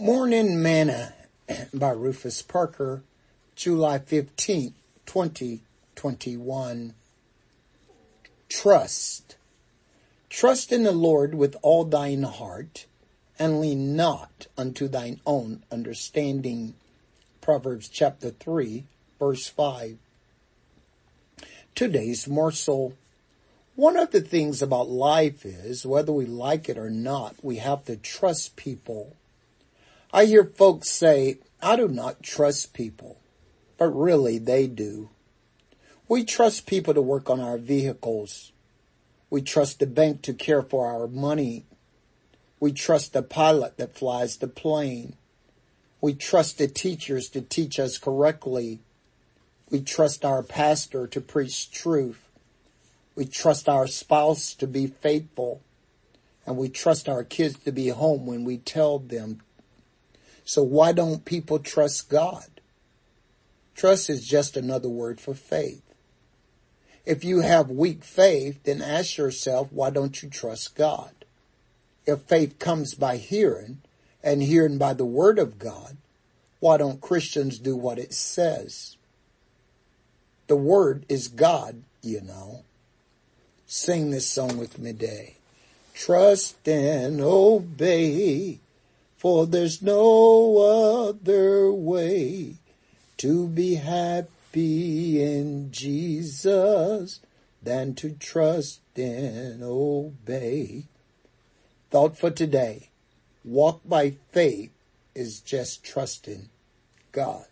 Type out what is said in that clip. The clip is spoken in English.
Morning Manna by Rufus Parker, July 15, 2021. Trust. Trust in the Lord with all thine heart, and lean not unto thine own understanding. Proverbs chapter 3, verse 5. Today's morsel. One of the things about life is, whether we like it or not, we have to trust people I hear folks say, I do not trust people, but really they do. We trust people to work on our vehicles. We trust the bank to care for our money. We trust the pilot that flies the plane. We trust the teachers to teach us correctly. We trust our pastor to preach truth. We trust our spouse to be faithful. And we trust our kids to be home when we tell them so why don't people trust God? Trust is just another word for faith. If you have weak faith, then ask yourself, why don't you trust God? If faith comes by hearing and hearing by the word of God, why don't Christians do what it says? The word is God, you know. Sing this song with me today. Trust and obey for there's no other way to be happy in Jesus than to trust and obey. Thought for today. Walk by faith is just trusting God.